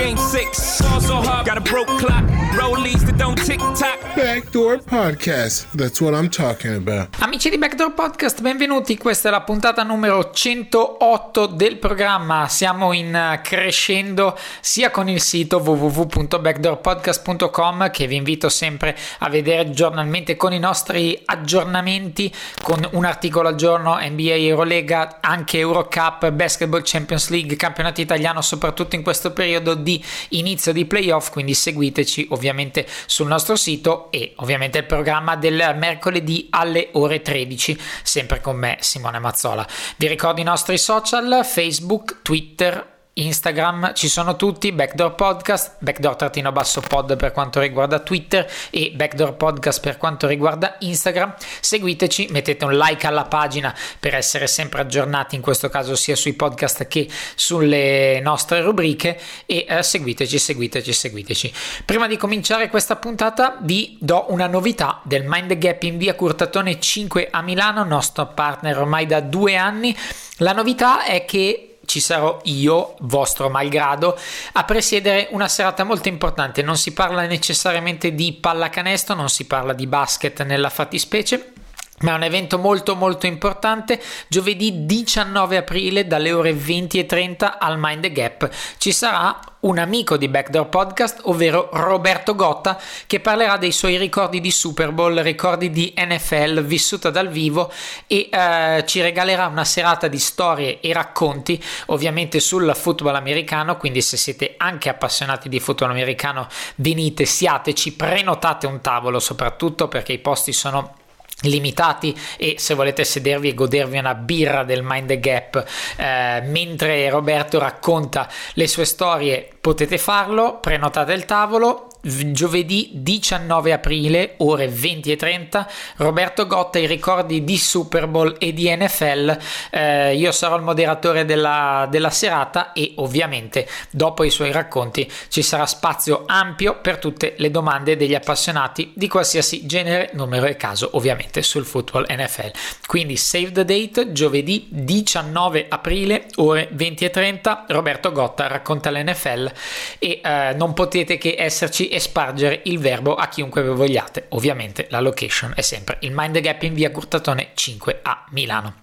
game six. Ball so hard, got a broke clock, rollies that don't tick tock. Backdoor Podcast. That's what I'm talking about. Amici di Backdoor Podcast, benvenuti. Questa è la puntata numero 108 del programma. Siamo in eh, crescendo sia con il sito www.backdoorpodcast.com che vi invito sempre a vedere giornalmente con i nostri aggiornamenti con un articolo al giorno NBA Eurolega, anche Eurocup, Basketball Champions League, campionato italiano soprattutto in questo periodo di inizio di playoff, quindi seguiteci ovviamente sul nostro sito e ovviamente il programma del mercoledì alle ore 13, sempre con me Simone Mazzola. Vi ricordo i nostri social, Facebook, Twitter, Instagram ci sono tutti, Backdoor Podcast, Backdoor-pod per quanto riguarda Twitter e Backdoor Podcast per quanto riguarda Instagram. Seguiteci, mettete un like alla pagina per essere sempre aggiornati, in questo caso sia sui podcast che sulle nostre rubriche e eh, seguiteci, seguiteci, seguiteci. Prima di cominciare questa puntata vi do una novità del Mind Gap in via Curtatone 5 a Milano, nostro partner ormai da due anni. La novità è che ci sarò io, vostro malgrado, a presiedere una serata molto importante. Non si parla necessariamente di pallacanestro, non si parla di basket nella fattispecie. Ma è un evento molto molto importante, giovedì 19 aprile dalle ore 20.30 al Mind the Gap ci sarà un amico di Backdoor Podcast, ovvero Roberto Gotta, che parlerà dei suoi ricordi di Super Bowl, ricordi di NFL vissuta dal vivo e eh, ci regalerà una serata di storie e racconti, ovviamente sul football americano, quindi se siete anche appassionati di football americano venite, siateci, prenotate un tavolo soprattutto perché i posti sono limitati e se volete sedervi e godervi una birra del Mind the Gap eh, mentre Roberto racconta le sue storie potete farlo prenotate il tavolo giovedì 19 aprile ore 20 e 30 Roberto Gotta i ricordi di Super Bowl e di NFL eh, io sarò il moderatore della, della serata e ovviamente dopo i suoi racconti ci sarà spazio ampio per tutte le domande degli appassionati di qualsiasi genere numero e caso ovviamente sul football NFL quindi save the date giovedì 19 aprile ore 20 e 30 Roberto Gotta racconta l'NFL e eh, non potete che esserci e spargere il verbo a chiunque voi vogliate. Ovviamente la location è sempre il Mind Gap in via Curtatone 5 a Milano.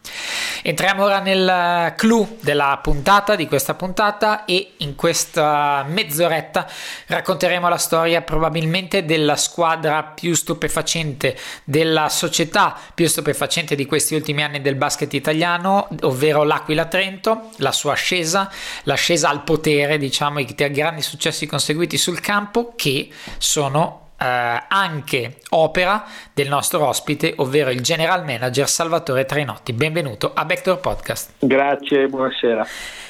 Entriamo ora nel clou della puntata, di questa puntata e in questa mezz'oretta racconteremo la storia probabilmente della squadra più stupefacente, della società più stupefacente di questi ultimi anni del basket italiano, ovvero l'Aquila Trento, la sua ascesa, l'ascesa al potere, diciamo, i grandi successi conseguiti sul campo che sono eh, anche opera del nostro ospite, ovvero il general manager Salvatore Trainotti. Benvenuto a Backdoor Podcast. Grazie, buonasera.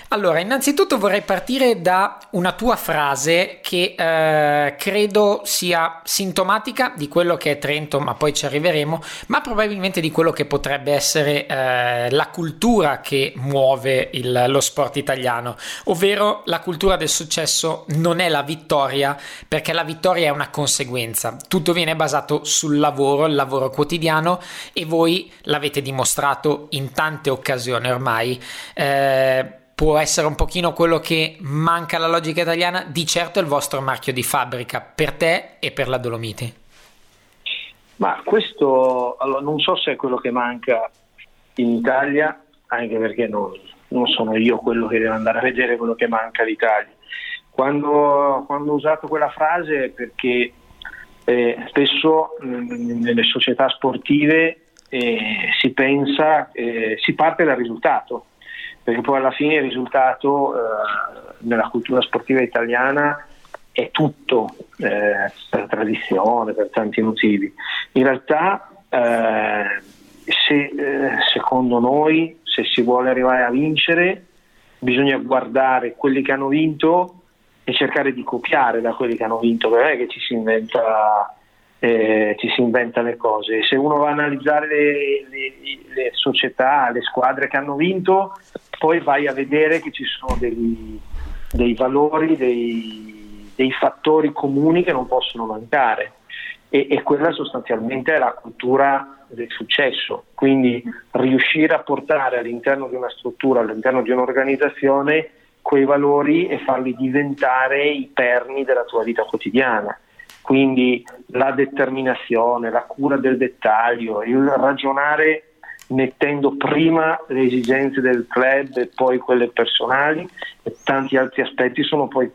Allora, innanzitutto vorrei partire da una tua frase che eh, credo sia sintomatica di quello che è Trento, ma poi ci arriveremo, ma probabilmente di quello che potrebbe essere eh, la cultura che muove il, lo sport italiano, ovvero la cultura del successo non è la vittoria, perché la vittoria è una conseguenza, tutto viene basato sul lavoro, il lavoro quotidiano e voi l'avete dimostrato in tante occasioni ormai. Eh, può essere un pochino quello che manca alla logica italiana, di certo è il vostro marchio di fabbrica per te e per la Dolomiti. Ma questo allora, non so se è quello che manca in Italia, anche perché non, non sono io quello che deve andare a vedere quello che manca all'Italia. Quando, quando ho usato quella frase è perché eh, spesso mh, nelle società sportive eh, si pensa, eh, si parte dal risultato perché poi alla fine il risultato eh, nella cultura sportiva italiana è tutto eh, per tradizione, per tanti motivi. In realtà eh, se eh, secondo noi, se si vuole arrivare a vincere, bisogna guardare quelli che hanno vinto e cercare di copiare da quelli che hanno vinto, perché non è che ci si inventa, eh, ci si inventa le cose. Se uno va a analizzare le, le, le, società, le squadre che hanno vinto, poi vai a vedere che ci sono dei, dei valori, dei, dei fattori comuni che non possono mancare e, e quella sostanzialmente è la cultura del successo, quindi riuscire a portare all'interno di una struttura, all'interno di un'organizzazione quei valori e farli diventare i perni della tua vita quotidiana. Quindi la determinazione, la cura del dettaglio, il ragionare mettendo prima le esigenze del club e poi quelle personali e tanti altri aspetti sono poi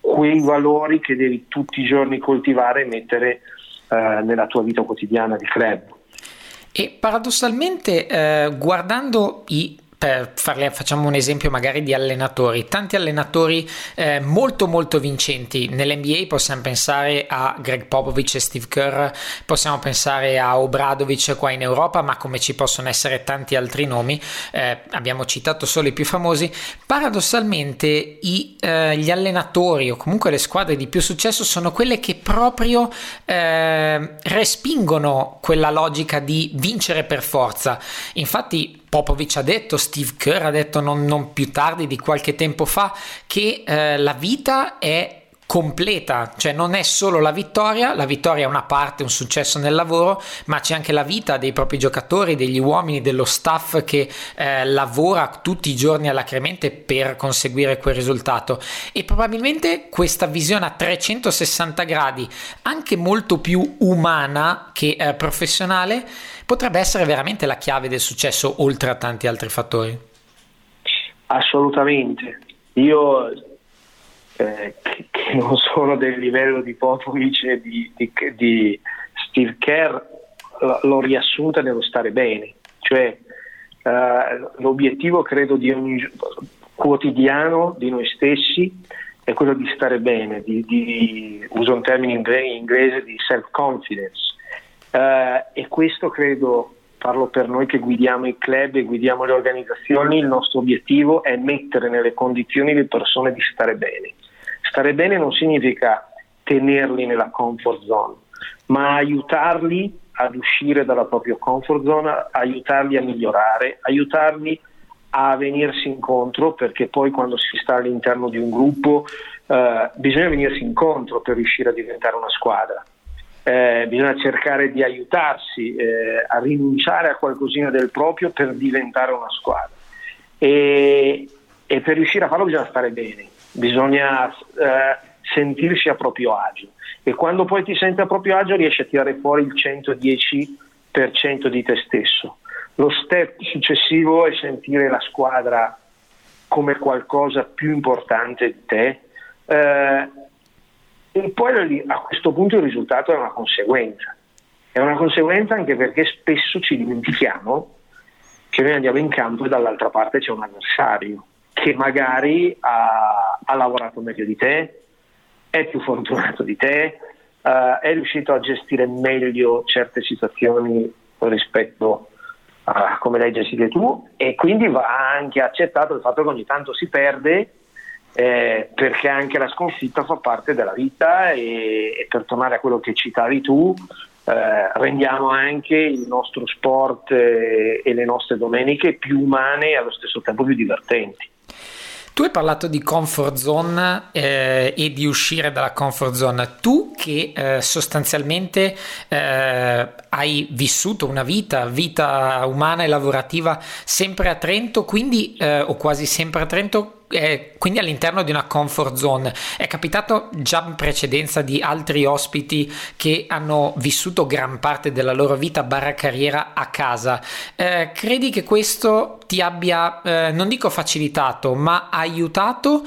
quei valori che devi tutti i giorni coltivare e mettere eh, nella tua vita quotidiana di club. E paradossalmente, eh, guardando i per farle, facciamo un esempio magari di allenatori, tanti allenatori eh, molto molto vincenti. nell'NBA possiamo pensare a Greg Popovich e Steve Kerr, possiamo pensare a Obradovic qua in Europa, ma come ci possono essere tanti altri nomi, eh, abbiamo citato solo i più famosi, paradossalmente i, eh, gli allenatori o comunque le squadre di più successo sono quelle che proprio eh, respingono quella logica di vincere per forza. Infatti Popovic ha detto, Steve Kerr ha detto non, non più tardi di qualche tempo fa che eh, la vita è completa, cioè non è solo la vittoria, la vittoria è una parte, un successo nel lavoro, ma c'è anche la vita dei propri giocatori, degli uomini, dello staff che eh, lavora tutti i giorni alacremente per conseguire quel risultato. E probabilmente questa visione a 360 gradi, anche molto più umana che eh, professionale, potrebbe essere veramente la chiave del successo oltre a tanti altri fattori. Assolutamente. Io eh, che, non sono del livello di Popovic e di, di, di Steve Kerr, l'ho riassunta nello stare bene. Cioè eh, l'obiettivo credo di ogni quotidiano di noi stessi è quello di stare bene, di, di uso un termine in inglese di self-confidence eh, e questo credo, parlo per noi che guidiamo i club e guidiamo le organizzazioni, il nostro obiettivo è mettere nelle condizioni le persone di stare bene. Stare bene non significa tenerli nella comfort zone, ma aiutarli ad uscire dalla propria comfort zone, aiutarli a migliorare, aiutarli a venirsi incontro perché poi quando si sta all'interno di un gruppo eh, bisogna venirsi incontro per riuscire a diventare una squadra eh, bisogna cercare di aiutarsi eh, a rinunciare a qualcosina del proprio per diventare una squadra. E, e per riuscire a farlo bisogna stare bene, bisogna eh, sentirsi a proprio agio. E quando poi ti senti a proprio agio riesci a tirare fuori il 110% di te stesso. Lo step successivo è sentire la squadra come qualcosa più importante di te. E poi a questo punto il risultato è una conseguenza. È una conseguenza anche perché spesso ci dimentichiamo che noi andiamo in campo e dall'altra parte c'è un avversario che magari ha, ha lavorato meglio di te, è più fortunato di te, uh, è riuscito a gestire meglio certe situazioni rispetto a come le hai gestite tu e quindi va anche accettato il fatto che ogni tanto si perde eh, perché anche la sconfitta fa parte della vita e, e per tornare a quello che citavi tu, eh, rendiamo anche il nostro sport eh, e le nostre domeniche più umane e allo stesso tempo più divertenti. Tu hai parlato di comfort zone eh, e di uscire dalla comfort zone. Tu che eh, sostanzialmente eh, hai vissuto una vita, vita umana e lavorativa sempre a Trento, quindi eh, o quasi sempre a Trento, eh, quindi all'interno di una comfort zone. È capitato già in precedenza di altri ospiti che hanno vissuto gran parte della loro vita barra carriera a casa. Eh, credi che questo ti abbia, eh, non dico facilitato, ma aiutato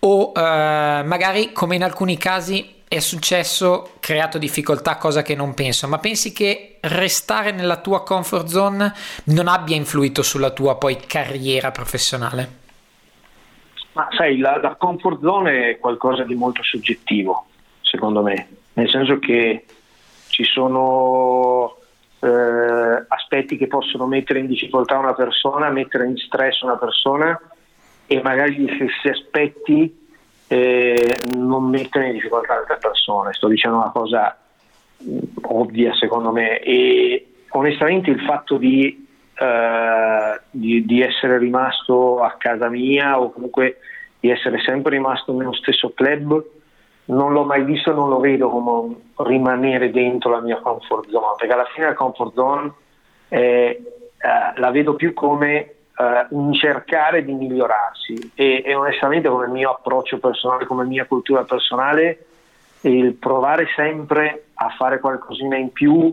o eh, magari come in alcuni casi è successo, creato difficoltà, cosa che non penso, ma pensi che restare nella tua comfort zone non abbia influito sulla tua poi carriera professionale? Ma sai, la, la comfort zone è qualcosa di molto soggettivo, secondo me, nel senso che ci sono eh, aspetti che possono mettere in difficoltà una persona, mettere in stress una persona e magari gli stessi aspetti eh, non mettere in difficoltà altre persone. Sto dicendo una cosa mh, ovvia secondo me e onestamente il fatto di, eh, di, di, essere rimasto a casa mia o comunque di essere sempre rimasto nello stesso club non l'ho mai visto e non lo vedo come rimanere dentro la mia comfort zone perché alla fine la comfort zone eh, la vedo più come eh, un cercare di migliorarsi e, e, onestamente come mio approccio personale, come mia cultura personale, il provare sempre a fare qualcosina in più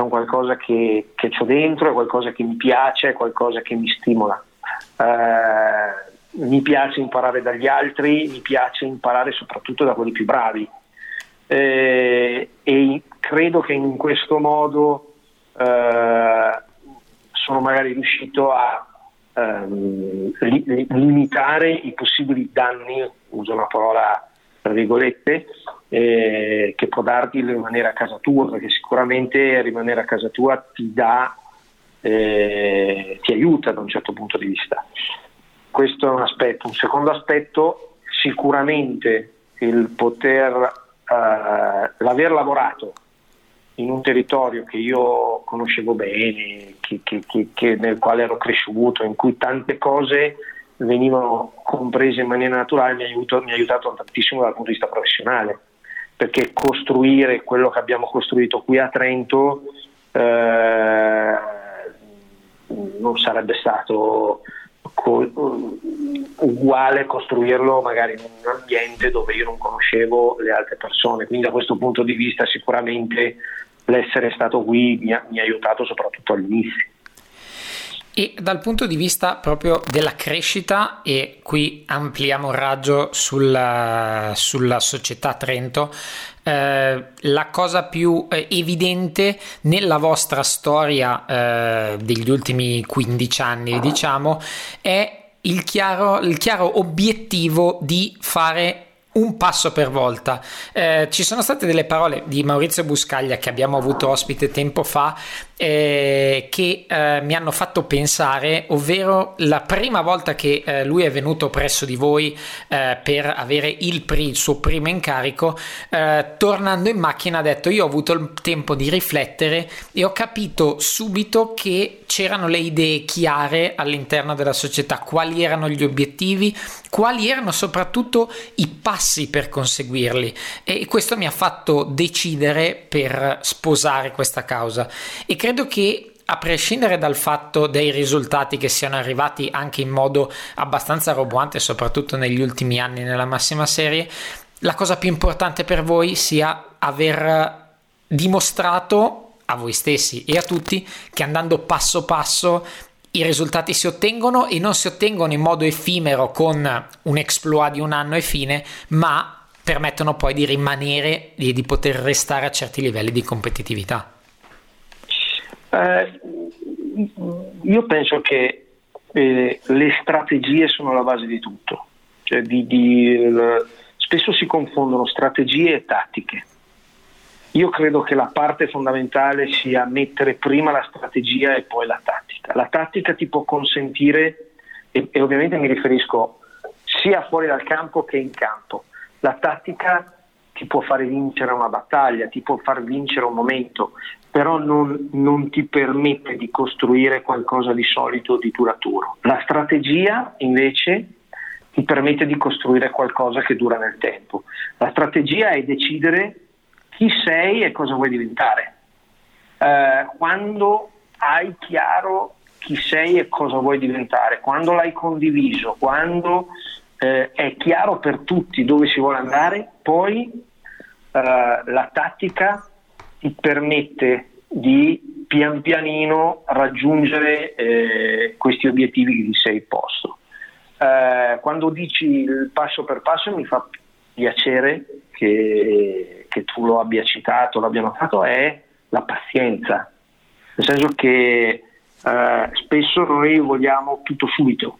è un qualcosa che, che ho dentro, è qualcosa che mi piace, è qualcosa che mi stimola. Eh, mi piace imparare dagli altri, mi piace imparare soprattutto da quelli più bravi eh, e credo che in questo modo eh, sono magari riuscito a ehm, li, limitare i possibili danni, uso una parola tra virgolette, eh, che può darti rimanere a casa tua, perché sicuramente rimanere a casa tua ti dà, eh, ti aiuta da un certo punto di vista. Questo è un aspetto. Un secondo aspetto, sicuramente il poter, eh, l'aver lavorato in un territorio che io conoscevo bene, che, che, che, nel quale ero cresciuto, in cui tante cose venivano comprese in maniera naturale, mi ha aiutato tantissimo dal punto di vista professionale, perché costruire quello che abbiamo costruito qui a Trento eh, non sarebbe stato co- uguale costruirlo magari in un ambiente dove io non conoscevo le altre persone, quindi da questo punto di vista sicuramente l'essere stato qui mi ha, mi ha aiutato soprattutto all'inizio. E dal punto di vista proprio della crescita, e qui ampliamo il raggio sulla, sulla società Trento, eh, la cosa più eh, evidente nella vostra storia eh, degli ultimi 15 anni, diciamo, è il chiaro, il chiaro obiettivo di fare un passo per volta. Eh, ci sono state delle parole di Maurizio Buscaglia che abbiamo avuto ospite tempo fa eh, che eh, mi hanno fatto pensare, ovvero la prima volta che eh, lui è venuto presso di voi eh, per avere il, pri- il, suo primo incarico, eh, tornando in macchina ha detto io ho avuto il tempo di riflettere e ho capito subito che c'erano le idee chiare all'interno della società, quali erano gli obiettivi, quali erano soprattutto i passi per conseguirli? E questo mi ha fatto decidere per sposare questa causa. E credo credo che a prescindere dal fatto dei risultati che siano arrivati anche in modo abbastanza roboante, soprattutto negli ultimi anni nella massima serie, la cosa più importante per voi sia aver dimostrato a voi stessi e a tutti che andando passo passo i risultati si ottengono e non si ottengono in modo effimero con un exploit di un anno e fine, ma permettono poi di rimanere e di poter restare a certi livelli di competitività. Eh, io penso che eh, le strategie sono la base di tutto. Cioè, di, di, l, spesso si confondono strategie e tattiche. Io credo che la parte fondamentale sia mettere prima la strategia e poi la tattica. La tattica ti può consentire, e, e ovviamente mi riferisco sia fuori dal campo che in campo, la tattica ti può fare vincere una battaglia, ti può far vincere un momento, però non, non, ti permette di costruire qualcosa di solido, di duraturo. La strategia invece ti permette di costruire qualcosa che dura nel tempo. La strategia è decidere chi sei e cosa vuoi diventare. Eh, quando hai chiaro chi sei e cosa vuoi diventare, quando l'hai condiviso, quando eh, è chiaro per tutti dove si vuole andare, poi eh, la tattica ti permette di pian pianino raggiungere eh, questi obiettivi che ti sei posto. Eh, quando dici il passo per passo mi fa piacere che, che tu lo abbia citato, l'abbia notato, è la pazienza, nel senso che eh, spesso noi vogliamo tutto subito,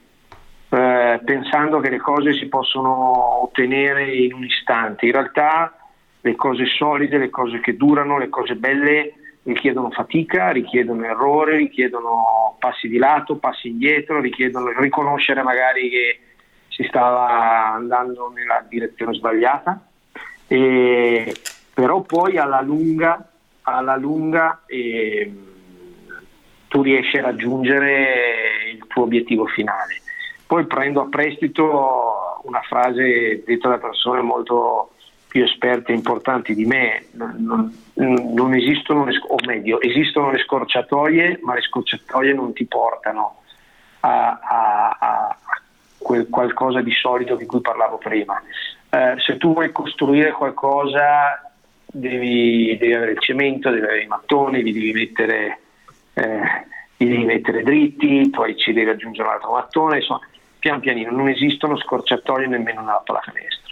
eh, pensando che le cose si possono ottenere in un istante. In realtà le cose solide, le cose che durano, le cose belle richiedono fatica, richiedono errori, richiedono passi di lato, passi indietro, richiedono riconoscere magari che si stava andando nella direzione sbagliata, e, però poi alla lunga, alla lunga eh, tu riesci a raggiungere il tuo obiettivo finale. Poi prendo a prestito una frase detta da persone molto più esperte e importanti di me, non, non esistono, le, o meglio, esistono le scorciatoie, ma le scorciatoie non ti portano a, a, a quel qualcosa di solido di cui parlavo prima. Eh, se tu vuoi costruire qualcosa devi, devi, avere il cemento, devi avere i mattoni, li devi mettere, eh, li devi mettere dritti, poi ci devi aggiungere un altro mattone, insomma, pian pianino, non esistono scorciatoie nemmeno nella pallacanestro.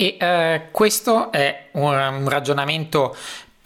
E eh, questo è un, un ragionamento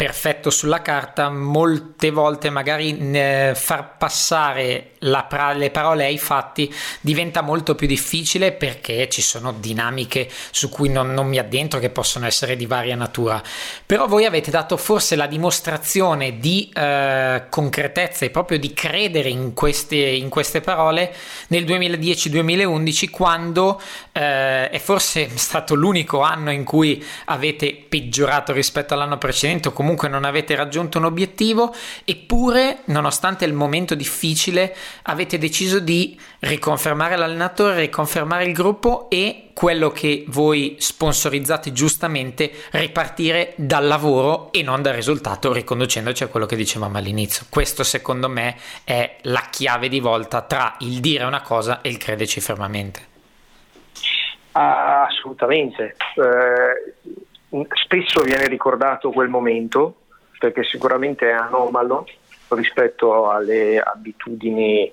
perfetto sulla carta, molte volte magari eh, far passare pra- le parole ai fatti diventa molto più difficile perché ci sono dinamiche su cui non, non, mi addentro che possono essere di varia natura. Però voi avete dato forse la dimostrazione di eh, concretezza e proprio di credere in queste, in queste parole nel 2010-2011 quando eh, è forse stato l'unico anno in cui avete peggiorato rispetto all'anno precedente o comunque comunque non avete raggiunto un obiettivo, eppure, nonostante il momento difficile, avete deciso di riconfermare l'allenatore, riconfermare il gruppo e quello che voi sponsorizzate giustamente, ripartire dal lavoro e non dal risultato, riconducendoci a quello che dicevamo all'inizio. Questo secondo me è la chiave di volta tra il dire una cosa e il crederci fermamente. Ah, assolutamente. Eh, spesso viene ricordato quel momento perché sicuramente è anomalo rispetto alle abitudini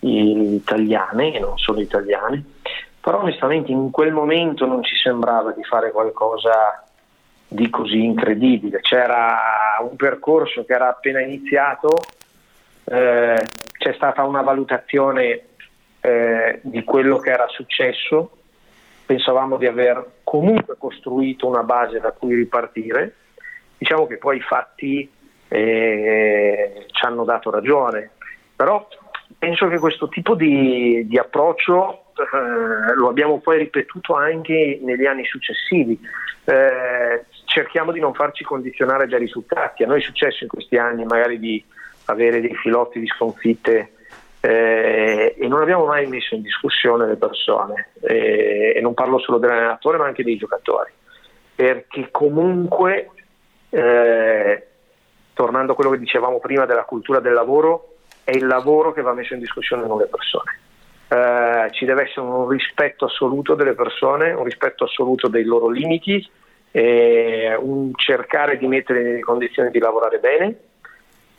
italiane e non solo italiane, però onestamente in quel momento non ci sembrava di fare qualcosa di così incredibile, c'era un percorso che era appena iniziato, eh, c'è stata una valutazione eh, di quello che era successo pensavamo di aver comunque costruito una base da cui ripartire. Diciamo che poi i fatti eh, ci hanno dato ragione, però penso che questo tipo di, di approccio eh, lo abbiamo poi ripetuto anche negli anni successivi. Eh, cerchiamo di non farci condizionare dai risultati. A noi è successo in questi anni magari di avere dei filotti di sconfitte eh, e non abbiamo mai messo in discussione le persone. Eh, e non parlo solo dell'allenatore ma anche dei giocatori. Perché comunque eh, tornando a quello che dicevamo prima della cultura del lavoro è il lavoro che va messo in discussione non le persone. Eh, ci deve essere un rispetto assoluto delle persone un rispetto assoluto dei loro limiti un cercare di mettere nelle condizioni di lavorare bene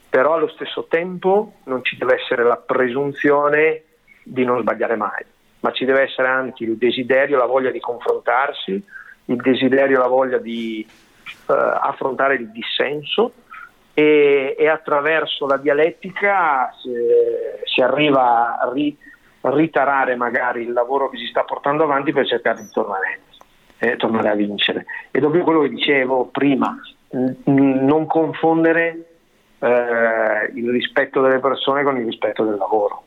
però allo stesso tempo non ci deve essere la presunzione di non sbagliare mai, ma ci deve essere anche il desiderio, la voglia di confrontarsi, il desiderio, la voglia di uh, affrontare il dissenso e, e, attraverso la dialettica si, si arriva a ri, ritarare magari il lavoro che si sta portando avanti per cercare di tornare, eh, tornare a vincere. E dopo quello che dicevo prima, n- non confondere eh, il rispetto delle persone con il rispetto del lavoro.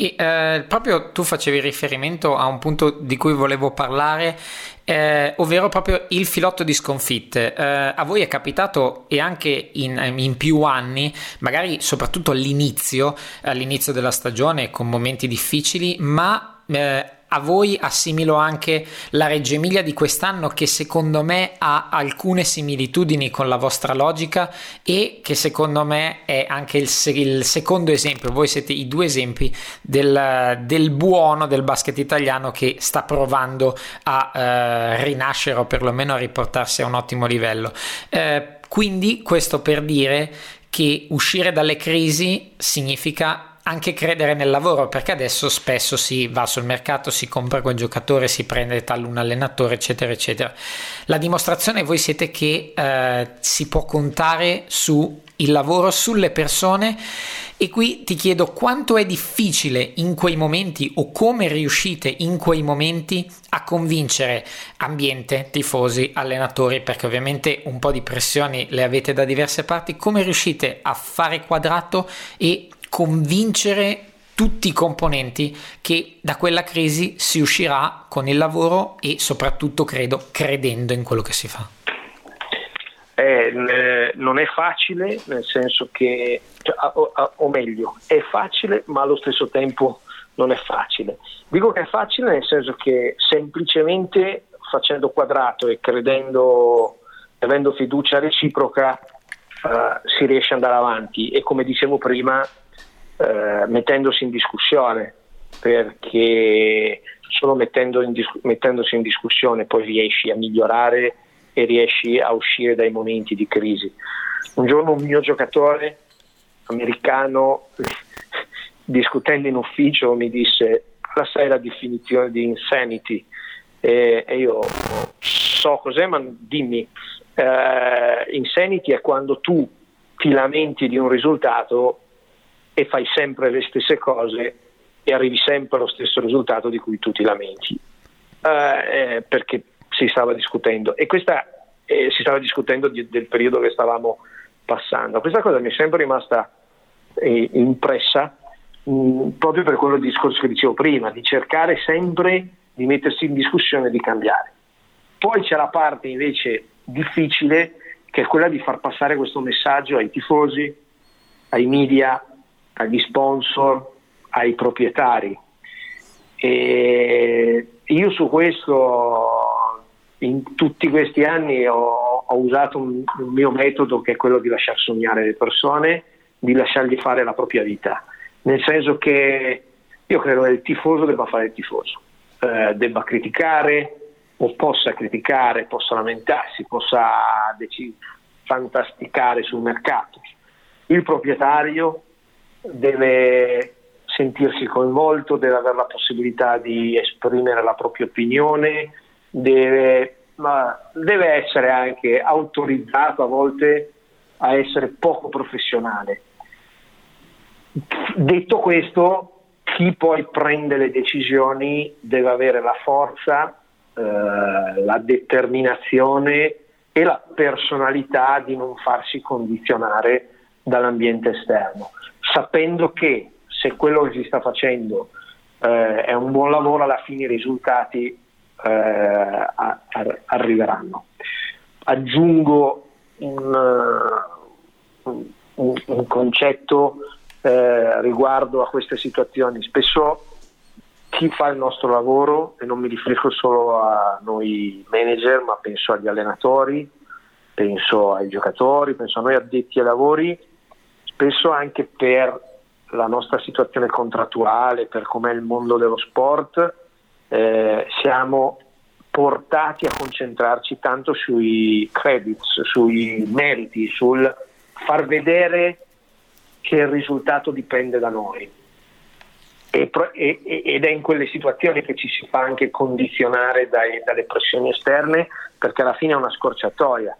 E eh, proprio tu facevi riferimento a un punto di cui volevo parlare, eh, ovvero proprio il filotto di sconfitte. Eh, a voi è capitato e anche in, in, più anni, magari soprattutto all'inizio, all'inizio della stagione con momenti difficili, ma eh, a voi assimilo anche la Reggio Emilia di quest'anno che secondo me ha alcune similitudini con la vostra logica e che secondo me è anche il, il secondo esempio, voi siete i due esempi del, del, buono del basket italiano che sta provando a eh, rinascere o perlomeno a riportarsi a un ottimo livello. Eh, quindi questo per dire che uscire dalle crisi significa anche credere nel lavoro, perché adesso spesso si va sul mercato, si compra quel giocatore, si prende talun allenatore, eccetera, eccetera. La dimostrazione voi siete che eh, si può contare su il lavoro sulle persone. E qui ti chiedo quanto è difficile in quei momenti o come riuscite in quei momenti a convincere ambiente, tifosi, allenatori, perché ovviamente un po' di pressioni le avete da diverse parti, come riuscite a fare quadrato e convincere tutti i componenti che da quella crisi si uscirà con il lavoro e soprattutto credo credendo in quello che si fa. Eh, non è facile, nel senso che, cioè, o, o, meglio, è facile, ma allo stesso tempo non è facile. Dico che è facile nel senso che semplicemente facendo quadrato e credendo, avendo fiducia reciproca, uh, si riesce ad andare avanti e come dicevo prima, uh, mettendosi in discussione, perché solo mettendo in dis- mettendosi in discussione poi riesci a migliorare e riesci a uscire dai momenti di crisi. Un giorno un mio giocatore americano, discutendo in ufficio, mi disse: La sai la definizione di insanity? E, e io so cos'è, ma dimmi. Uh, insanity è quando tu ti lamenti di un risultato e fai sempre le stesse cose e arrivi sempre allo stesso risultato di cui tu ti lamenti. Uh, eh, perché si stava discutendo e questa eh, si stava discutendo di, del periodo che stavamo passando. Questa cosa mi è sempre rimasta eh, impressa mh, mm, proprio per quello discorso che dicevo prima, di cercare sempre di mettersi in discussione e di cambiare. Poi c'è la parte invece difficile che è quella di far passare questo messaggio ai tifosi, ai media, agli sponsor, ai proprietari. E io su questo in tutti questi anni ho, ho usato un, un, mio metodo che è quello di lasciar sognare le persone, di lasciargli fare la propria vita, nel senso che io credo che il tifoso debba fare il tifoso, eh, debba criticare o possa criticare, possa lamentarsi, possa dec- fantasticare sul mercato. Il proprietario deve sentirsi coinvolto, deve avere la possibilità di esprimere la propria opinione, deve, deve essere anche autorizzato a volte a essere poco professionale. Detto questo, chi poi prende le decisioni deve avere la forza, eh, la determinazione e la personalità di non farsi condizionare dall'ambiente esterno, sapendo che se quello che si sta facendo eh, è un buon lavoro, alla fine i risultati eh, a, a, arriveranno. Aggiungo un, uh, un, un concetto eh, riguardo a queste situazioni. Spesso chi fa il nostro lavoro, e non mi riferisco solo a noi manager, ma penso agli allenatori, penso ai giocatori, penso a noi addetti ai lavori, spesso anche per la nostra situazione contrattuale, per com'è il mondo dello sport, eh, siamo portati a concentrarci tanto sui credits, sui meriti, sul far vedere che il risultato dipende da noi. E, e, ed è in quelle situazioni che ci si fa anche condizionare dai, dalle pressioni esterne perché alla fine è una scorciatoia.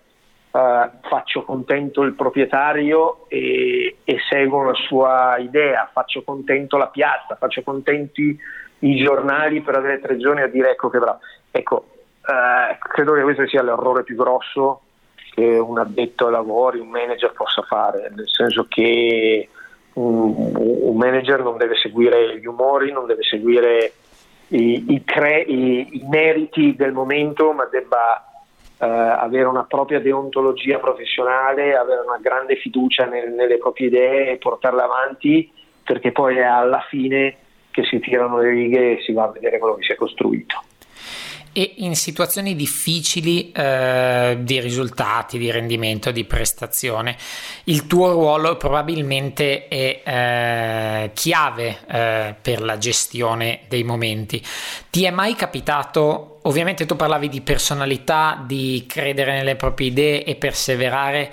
Uh, faccio contento il proprietario e, e, seguo la sua idea, faccio contento la piazza, faccio contenti i giornali per avere tre giorni a dire ecco che bravo. Ecco, eh, credo che questo sia l'errore più grosso che un addetto ai lavori, un manager possa fare, nel senso che un, un manager non deve seguire gli umori, non deve seguire i, i, cre- i, i meriti del momento, ma debba Uh, avere una propria deontologia professionale, avere una grande fiducia nel, nelle proprie idee e portarle avanti, perché poi è alla fine che si tirano le righe e si va a vedere quello che si è costruito. E in situazioni difficili eh, di risultati, di rendimento, di prestazione, il tuo ruolo probabilmente è eh, chiave eh, per la gestione dei momenti. Ti è mai capitato, ovviamente tu parlavi di personalità, di credere nelle proprie idee e perseverare,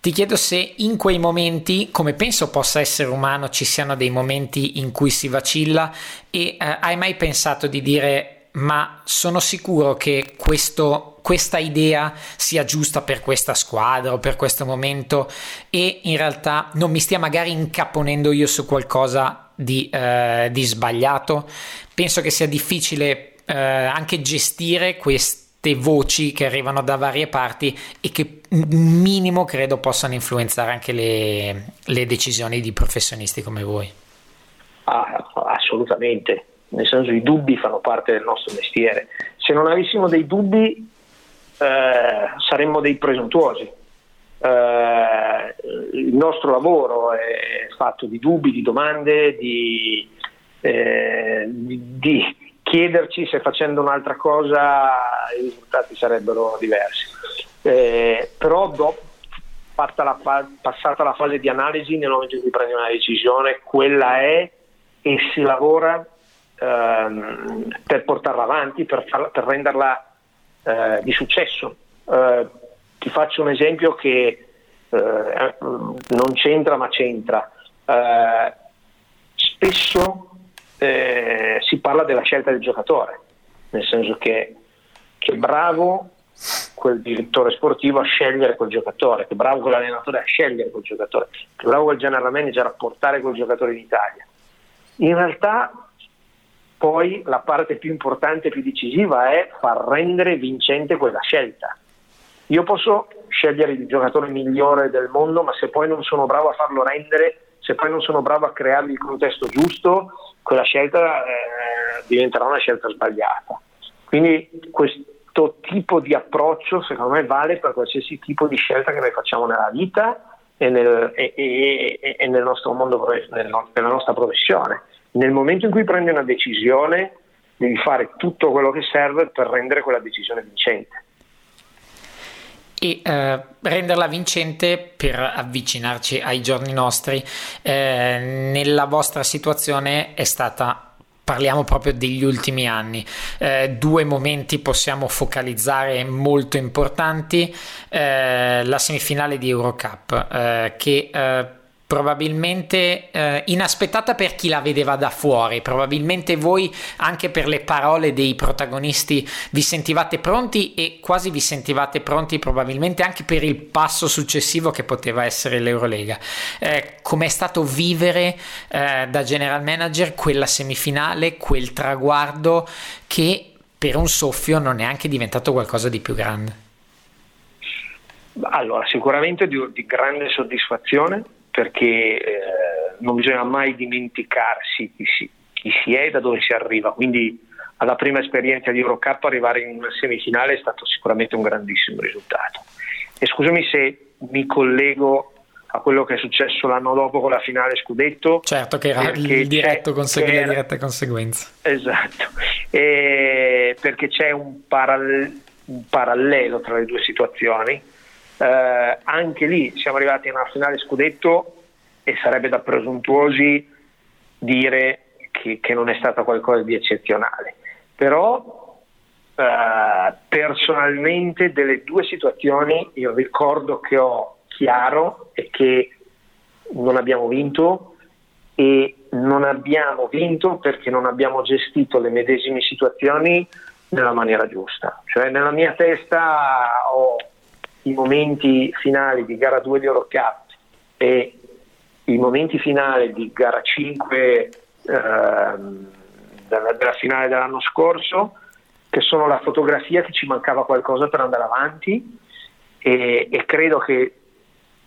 Ti chiedo se in quei momenti, come penso possa essere umano, ci siano dei momenti in cui si vacilla e eh, hai mai pensato di dire ma sono sicuro che questo, questa idea sia giusta per questa squadra o per questo momento e in realtà non mi stia magari incaponendo io su qualcosa di, eh, di sbagliato. Penso che sia difficile eh, anche gestire queste voci che arrivano da varie parti e che minimo credo possano influenzare anche le, le decisioni di professionisti come voi. Ah, assolutamente, nel senso i dubbi fanno parte del nostro mestiere. Se non avessimo dei dubbi eh, saremmo dei presuntuosi. Eh, il nostro lavoro è fatto di dubbi, di domande, di, eh, di, di chiederci se facendo un'altra cosa i risultati sarebbero diversi. Eh, però dopo, la, passata la fase di analisi, nel momento in cui prendi una decisione, quella è e si lavora ehm, per portarla avanti, per, farla, per renderla eh, di successo. Eh, ti faccio un esempio che eh, non c'entra ma c'entra. Eh, spesso si parla della scelta del giocatore, nel senso che, che bravo quel direttore sportivo a scegliere quel giocatore, che bravo quell'allenatore a scegliere quel giocatore, che bravo quel general manager a portare quel giocatore in Italia. In realtà poi la parte più importante e più decisiva è far rendere vincente quella scelta. Io posso scegliere il giocatore migliore del mondo, ma se poi non sono bravo a farlo rendere, se poi non sono bravo a creargli il contesto giusto, quella scelta eh, diventerà una scelta sbagliata. Quindi questo tipo di approccio secondo me vale per qualsiasi tipo di scelta che noi facciamo nella vita e nel, e, e, e nel nostro mondo, nella nostra professione. Nel momento in cui prendi una decisione devi fare tutto quello che serve per rendere quella decisione vincente e eh, renderla vincente per avvicinarci ai giorni nostri. Eh, nella vostra situazione è stata parliamo proprio degli ultimi anni. Eh, due momenti possiamo focalizzare molto importanti. Eh, la semifinale di Eurocup, eh, che eh, probabilmente eh, inaspettata per chi la vedeva da fuori, probabilmente voi anche per le parole dei protagonisti vi sentivate pronti e quasi vi sentivate pronti probabilmente anche per il passo successivo che poteva essere l'Eurolega. Eh, com'è stato vivere eh, da general manager quella semifinale, quel traguardo che per un soffio non è anche diventato qualcosa di più grande? Allora, sicuramente di, di grande soddisfazione perché eh, non bisogna mai dimenticarsi chi si, chi si, è e da dove si arriva. Quindi alla prima esperienza di Eurocup arrivare in una semifinale è stato sicuramente un grandissimo risultato. E scusami se mi collego a quello che è successo l'anno dopo con la finale Scudetto. Certo, che era il diretto consegu- la diretta conseguenza. Esatto, e perché c'è un, parallelo, un parallelo tra le due situazioni eh, anche lì siamo arrivati a una finale scudetto e sarebbe da presuntuosi dire che, che non è stata qualcosa di eccezionale. Però eh, personalmente delle due situazioni il ricordo che ho chiaro è che non abbiamo vinto e non abbiamo vinto perché non abbiamo gestito le medesime situazioni nella maniera giusta. Cioè nella mia testa ho i momenti finali di gara 2 di Eurocup e i momenti finali di gara 5 ehm, della, della, finale dell'anno scorso, che sono la fotografia che ci mancava qualcosa per andare avanti e, e credo che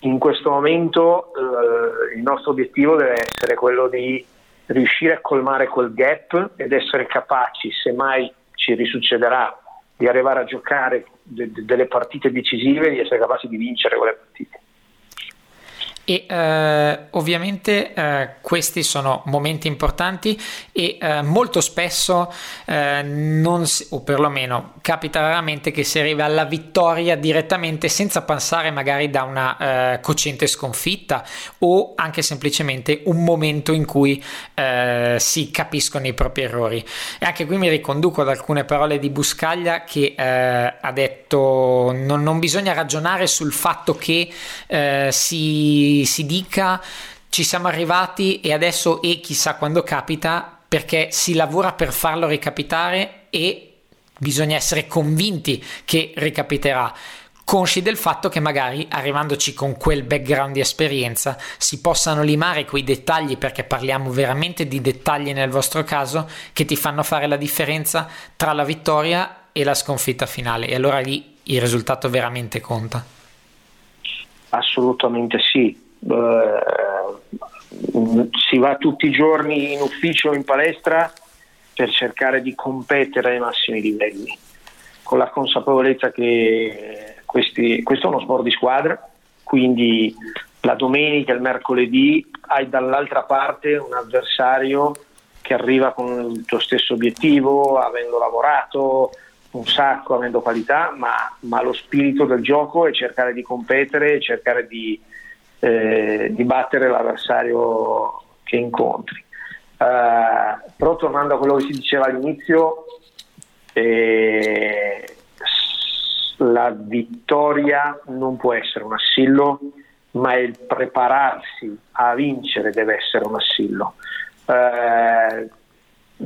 in questo momento eh, il nostro obiettivo deve essere quello di riuscire a colmare quel gap ed essere capaci, se mai ci risuccederà, di arrivare a giocare de- de- delle partite decisive, di essere capaci di vincere quelle partite. E eh, ovviamente eh, questi sono momenti importanti e eh, molto spesso eh, non si, o perlomeno capita raramente che si arrivi alla vittoria direttamente senza passare magari da una eh, cocente sconfitta o anche semplicemente un momento in cui eh, si capiscono i propri errori. E anche qui mi riconduco ad alcune parole di Buscaglia che ha detto non, non, bisogna ragionare sul fatto che si si, dica ci siamo arrivati e adesso e chissà quando capita perché si lavora per farlo ricapitare e bisogna essere convinti che ricapiterà. Consci del fatto che magari arrivandoci con quel background di esperienza si possano limare quei dettagli perché parliamo veramente di dettagli nel vostro caso che ti fanno fare la differenza tra la vittoria e la sconfitta finale. E allora lì il risultato veramente conta. Assolutamente sì eh, si va tutti i giorni in ufficio o in palestra per cercare di competere ai massimi livelli, con la consapevolezza che questi, questo è uno sport di squadra, quindi la domenica il mercoledì hai dall'altra parte un avversario che arriva con il tuo stesso obiettivo, avendo lavorato un sacco, avendo qualità, ma, ma lo spirito del gioco è cercare di competere, cercare di, eh, di battere l'avversario che incontri. Uh, però tornando a quello che si diceva all'inizio, eh, la vittoria non può essere un assillo, ma il prepararsi a vincere deve essere un assillo. Uh,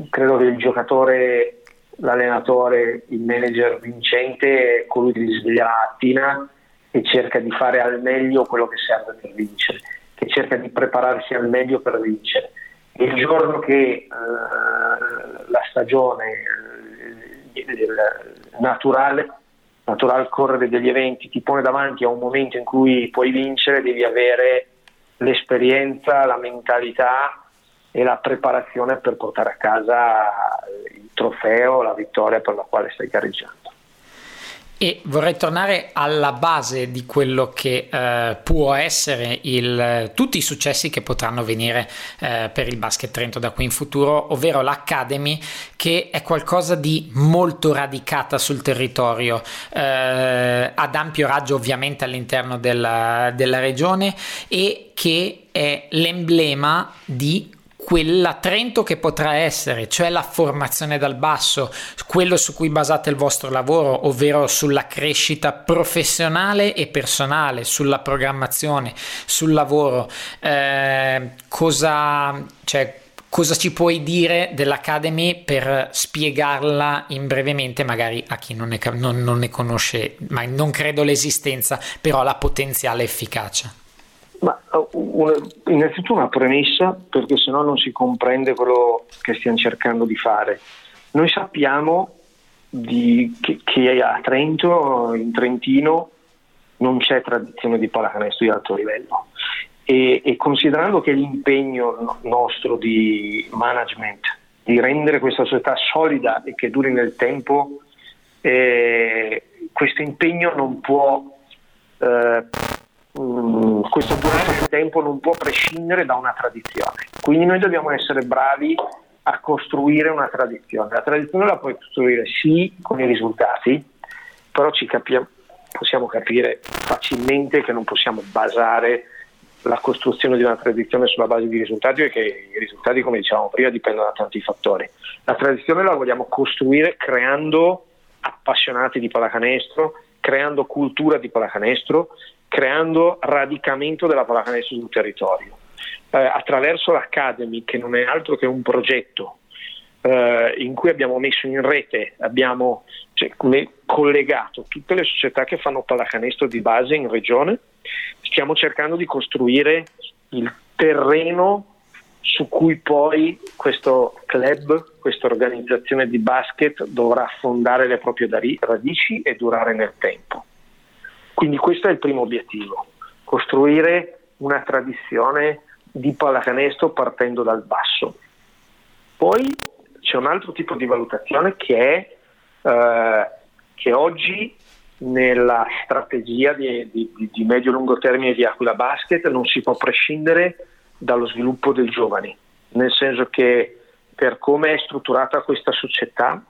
credo che il giocatore, l'allenatore, il manager vincente è colui che si sveglia la mattina che cerca di fare al meglio quello che serve per vincere, che cerca di prepararsi al meglio per vincere. Il giorno che uh, la stagione uh, naturale, naturale correre degli eventi ti pone davanti a un momento in cui puoi vincere, devi avere l'esperienza, la mentalità e la preparazione per portare a casa il trofeo, la vittoria per la quale stai gareggiando. E vorrei tornare alla base di quello che eh, può essere il, tutti i successi che potranno venire eh, per il basket Trento da qui in futuro, ovvero l'Academy, che è qualcosa di molto radicata sul territorio, eh, ad ampio raggio ovviamente all'interno della, della regione e che è l'emblema di quella Trento che potrà essere, cioè la formazione dal basso, quello su cui basate il vostro lavoro, ovvero sulla crescita professionale e personale, sulla programmazione, sul lavoro. Eh, cosa, cioè, cosa ci puoi dire dell'Academy per spiegarla in brevemente, magari a chi non ne, non, non ne conosce, ma non credo l'esistenza, però la potenziale efficacia? Una, innanzitutto una premessa, perché sennò non si comprende quello che stiamo cercando di fare. Noi sappiamo di, che, che, a Trento, in Trentino, non c'è tradizione di pallacanestro di alto livello. E, e considerando che l'impegno nostro di management di rendere questa società solida e che duri nel tempo, eh, questo impegno non può eh, Mm, questo durante il tempo non può prescindere da una tradizione. Quindi noi dobbiamo essere bravi a costruire una tradizione. La tradizione la puoi costruire sì con i risultati, però capi- possiamo capire facilmente che non possiamo basare la costruzione di una tradizione sulla base di risultati perché i risultati, come dicevamo prima, dipendono da tanti fattori. La tradizione la vogliamo costruire creando appassionati di pallacanestro, creando cultura di pallacanestro, creando radicamento della pallacanestro sul territorio. Eh, attraverso l'Academy, che non è altro che un progetto eh, in cui abbiamo messo in rete, abbiamo cioè, collegato tutte le società che fanno pallacanestro di base in regione, stiamo cercando di costruire il terreno su cui poi questo club, questa organizzazione di basket dovrà fondare le proprie radici e durare nel tempo. Quindi questo è il primo obiettivo, costruire una tradizione di pallacanestro partendo dal basso. Poi c'è un altro tipo di valutazione che è eh, che oggi nella strategia di, di, di medio-lungo termine di Aquila Basket non si può prescindere dallo sviluppo dei giovani, nel senso che per come è strutturata questa società,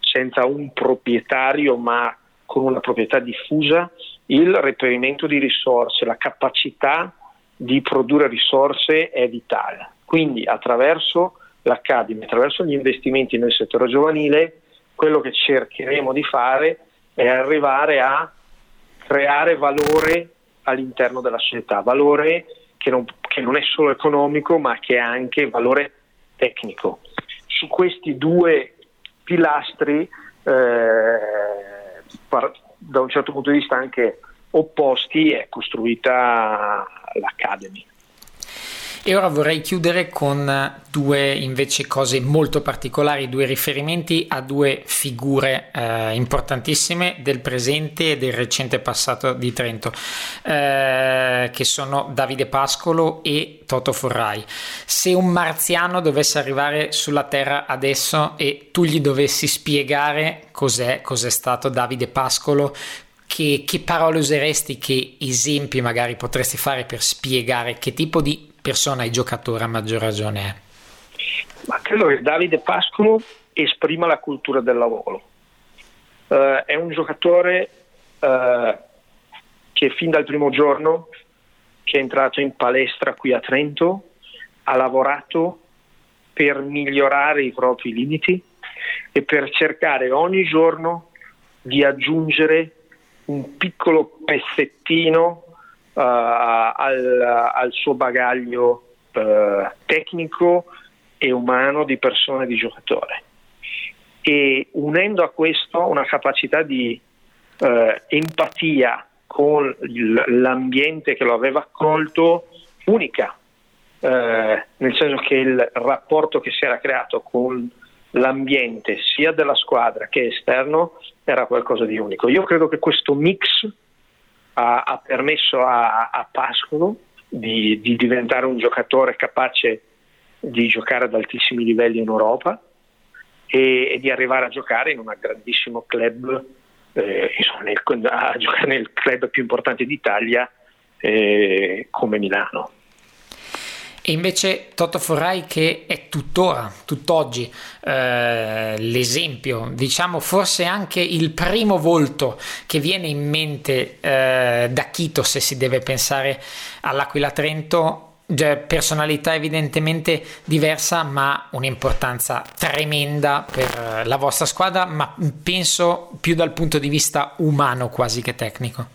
senza un proprietario ma con una proprietà diffusa, il reperimento di risorse, la capacità di produrre risorse è vitale. Quindi attraverso l'Academy, attraverso gli investimenti nel settore giovanile, quello che cercheremo di fare è arrivare a creare valore all'interno della società, valore che non, che non è solo economico ma che è anche valore tecnico. Su questi due pilastri, eh, da un certo punto di vista anche opposti, è costruita l'Academy. E ora vorrei chiudere con due invece cose molto particolari, due riferimenti a due figure eh, importantissime del presente e del recente passato di Trento, eh, che sono Davide Pascolo e Toto Forrai. Se un marziano dovesse arrivare sulla Terra adesso e tu gli dovessi spiegare cos'è, cos'è stato Davide Pascolo, che, che, parole useresti, che esempi magari potresti fare per spiegare che tipo di persona e giocatore a maggior ragione è? Ma credo che Davide Pascolo esprima la cultura del lavoro. Uh, è un giocatore uh, che fin dal primo giorno che è entrato in palestra qui a Trento ha lavorato per migliorare i propri limiti e per cercare ogni giorno di aggiungere un piccolo pezzettino al, al, suo bagaglio uh, tecnico e umano di persona e di giocatore. E unendo a questo una capacità di uh, empatia con l'ambiente che lo aveva accolto unica, nel senso che il rapporto che si era creato con l'ambiente sia della squadra che esterno era qualcosa di unico. Io credo che questo mix ha, ha permesso a, a Pascolo di, di, diventare un giocatore capace di giocare ad altissimi livelli in Europa e, e di arrivare a giocare in un grandissimo club, eh, insomma, nel, a giocare nel club più importante d'Italia eh, come Milano. E invece Toto Forrai che è tuttora, tutt'oggi, eh, l'esempio, diciamo forse anche il primo volto che viene in mente eh, da Chito se si deve pensare all'Aquila Trento, personalità evidentemente diversa ma un'importanza tremenda per la vostra squadra, ma penso più dal punto di vista umano quasi che tecnico.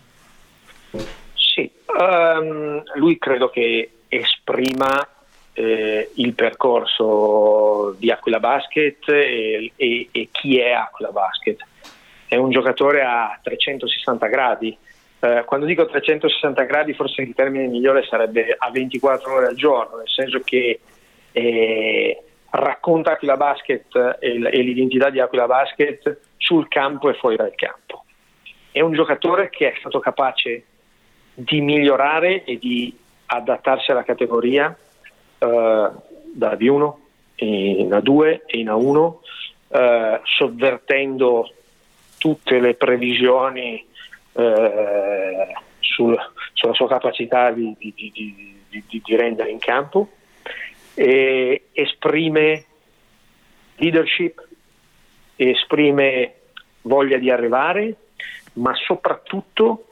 Sì, um, lui credo che esprima eh, il percorso di Aquila Basket e, e, e, chi è Aquila Basket. È un giocatore a 360 gradi. Eh, quando dico 360 gradi, forse il termine migliore sarebbe a 24 ore al giorno, nel senso che eh, racconta Aquila Basket e, e l'identità di Aquila Basket sul campo e fuori dal campo. È un giocatore che è stato capace di migliorare e di adattarsi alla categoria eh, da B1 in A2 e in A1, eh, sovvertendo tutte le previsioni eh, sul, sulla sua capacità di, di, di, di, rendere in campo, e esprime leadership, esprime voglia di arrivare, ma soprattutto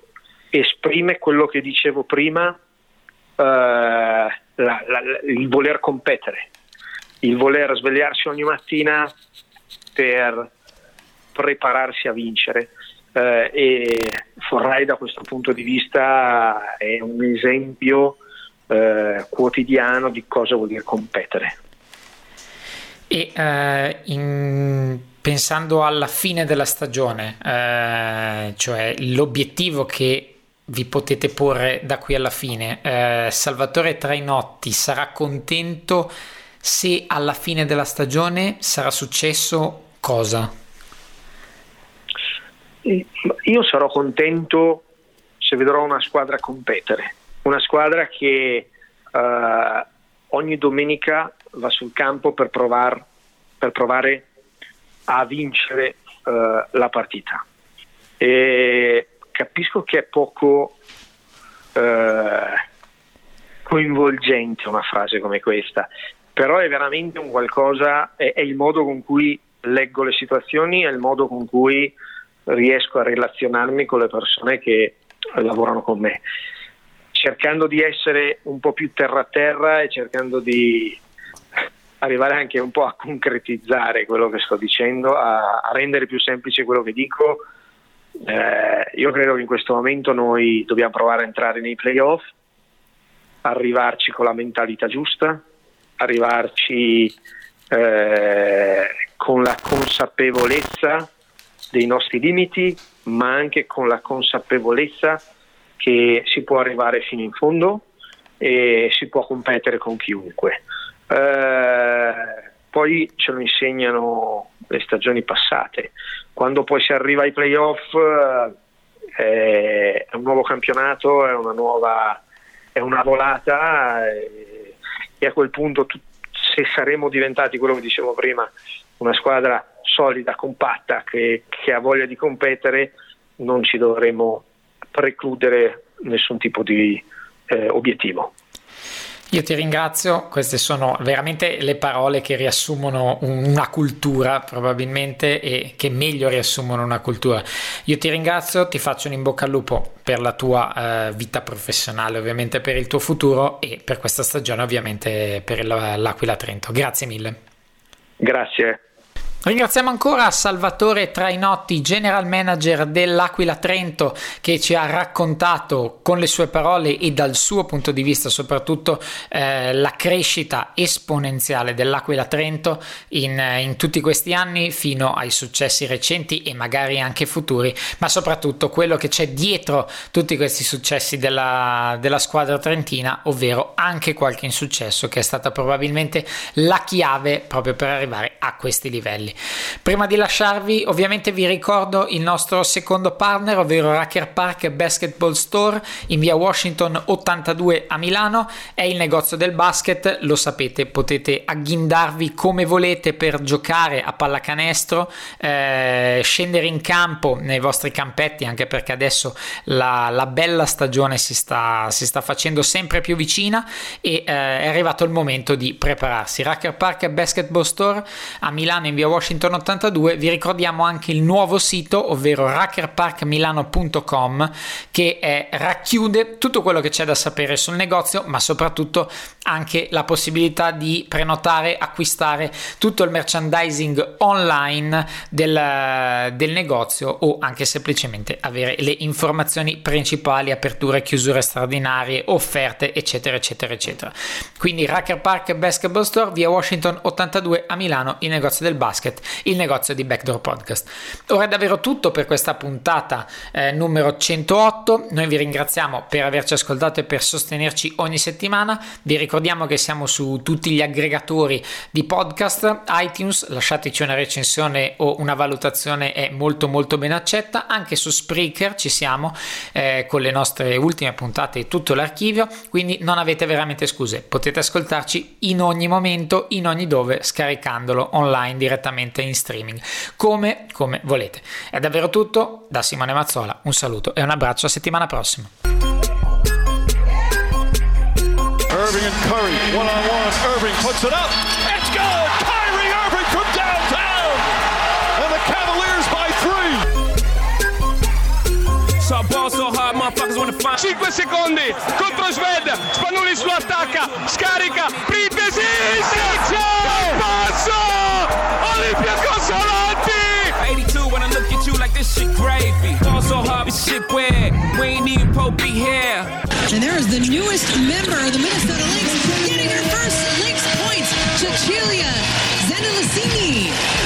esprime quello che dicevo prima la, la, il voler competere, il voler svegliarsi ogni mattina per prepararsi a vincere. Uh, e Forrai da questo punto di vista è un esempio uh, quotidiano di cosa vuol dire competere. E uh, in, pensando alla fine della stagione, cioè l'obiettivo che vi potete porre da qui alla fine. Eh, Salvatore Trainotti sarà contento se alla fine della stagione sarà successo cosa? Io sarò contento se vedrò una squadra competere, una squadra che eh, ogni domenica va sul campo per, provar, per provare a vincere eh, la partita. E capisco che è poco eh, coinvolgente una frase come questa, però è veramente un qualcosa, è, è il modo con cui leggo le situazioni, è il modo con cui riesco a relazionarmi con le persone che lavorano con me, cercando di essere un po' più terra a terra e cercando di arrivare anche un po' a concretizzare quello che sto dicendo, a, a rendere più semplice quello che dico. Eh, io credo che in questo momento noi dobbiamo provare a entrare nei playoff, arrivarci con la mentalità giusta, arrivarci eh, con la consapevolezza dei nostri limiti, ma anche con la consapevolezza che si può arrivare fino in fondo e si può competere con chiunque. Eh, poi ce lo insegnano le stagioni passate. Quando poi si arriva ai playoff eh, è un nuovo campionato, è una nuova è una volata e, e a quel punto tu, se saremo diventati quello che dicevo prima, una squadra solida, compatta, che, che ha voglia di competere, non ci dovremo precludere nessun tipo di eh, obiettivo. Io ti ringrazio, queste sono veramente le parole che riassumono una cultura probabilmente e che meglio riassumono una cultura. Io ti ringrazio, ti faccio un in bocca al lupo per la tua eh, vita professionale, ovviamente per il tuo futuro e per questa stagione ovviamente per l'Aquila Trento. Grazie mille. Grazie. Ringraziamo ancora Salvatore Trainotti, general manager dell'Aquila Trento, che ci ha raccontato con le sue parole e dal suo punto di vista soprattutto eh, la crescita esponenziale dell'Aquila Trento in, in, tutti questi anni fino ai successi recenti e magari anche futuri, ma soprattutto quello che c'è dietro tutti questi successi della, della squadra trentina, ovvero anche qualche insuccesso che è stata probabilmente la chiave proprio per arrivare a questi livelli. Prima di lasciarvi, ovviamente vi ricordo il nostro secondo partner, ovvero Racker Park Basketball Store in via Washington 82 a Milano. È il negozio del basket, lo sapete, potete agghindarvi come volete per giocare a pallacanestro, eh, scendere in campo nei vostri campetti, anche perché adesso la, la bella stagione si sta, si sta, facendo sempre più vicina e eh, è arrivato il momento di prepararsi. Racker Park Basketball Store a Milano in via Washington Washington 82 vi ricordiamo anche il nuovo sito ovvero rackerparkmilano.com che è, racchiude tutto quello che c'è da sapere sul negozio ma soprattutto anche la possibilità di prenotare acquistare tutto il merchandising online del, del negozio o anche semplicemente avere le informazioni principali aperture chiusure straordinarie offerte eccetera eccetera eccetera. Quindi Racker Park Basketball Store via Washington 82 a Milano il negozio del basket Market, il negozio di Backdoor Podcast. Ora è davvero tutto per questa puntata eh, numero 108. Noi vi ringraziamo per averci ascoltato e per sostenerci ogni settimana. Vi ricordiamo che siamo su tutti gli aggregatori di podcast, iTunes, lasciateci una recensione o una valutazione è molto molto ben accetta. Anche su Spreaker ci siamo eh, con le nostre ultime puntate e tutto l'archivio, quindi non avete veramente scuse. Potete ascoltarci in ogni momento, in ogni dove, scaricandolo online direttamente direttamente in streaming, come, come volete. È davvero tutto, da Simone Mazzola un saluto e un abbraccio a settimana prossima. Irving and Curry, one on one. Irving puts it up. 5 secondi contro Sved. Spanulis lo attacca. Scarica. Printesi. Passo. Olympiacos avanti! 82 when I look at you like this shit gravy. Fall so hard, this shit weird. We ain't even Pope be here. And there is the newest member of the Minnesota Lynx getting her first Lynx points. Cecilia Zendelicini.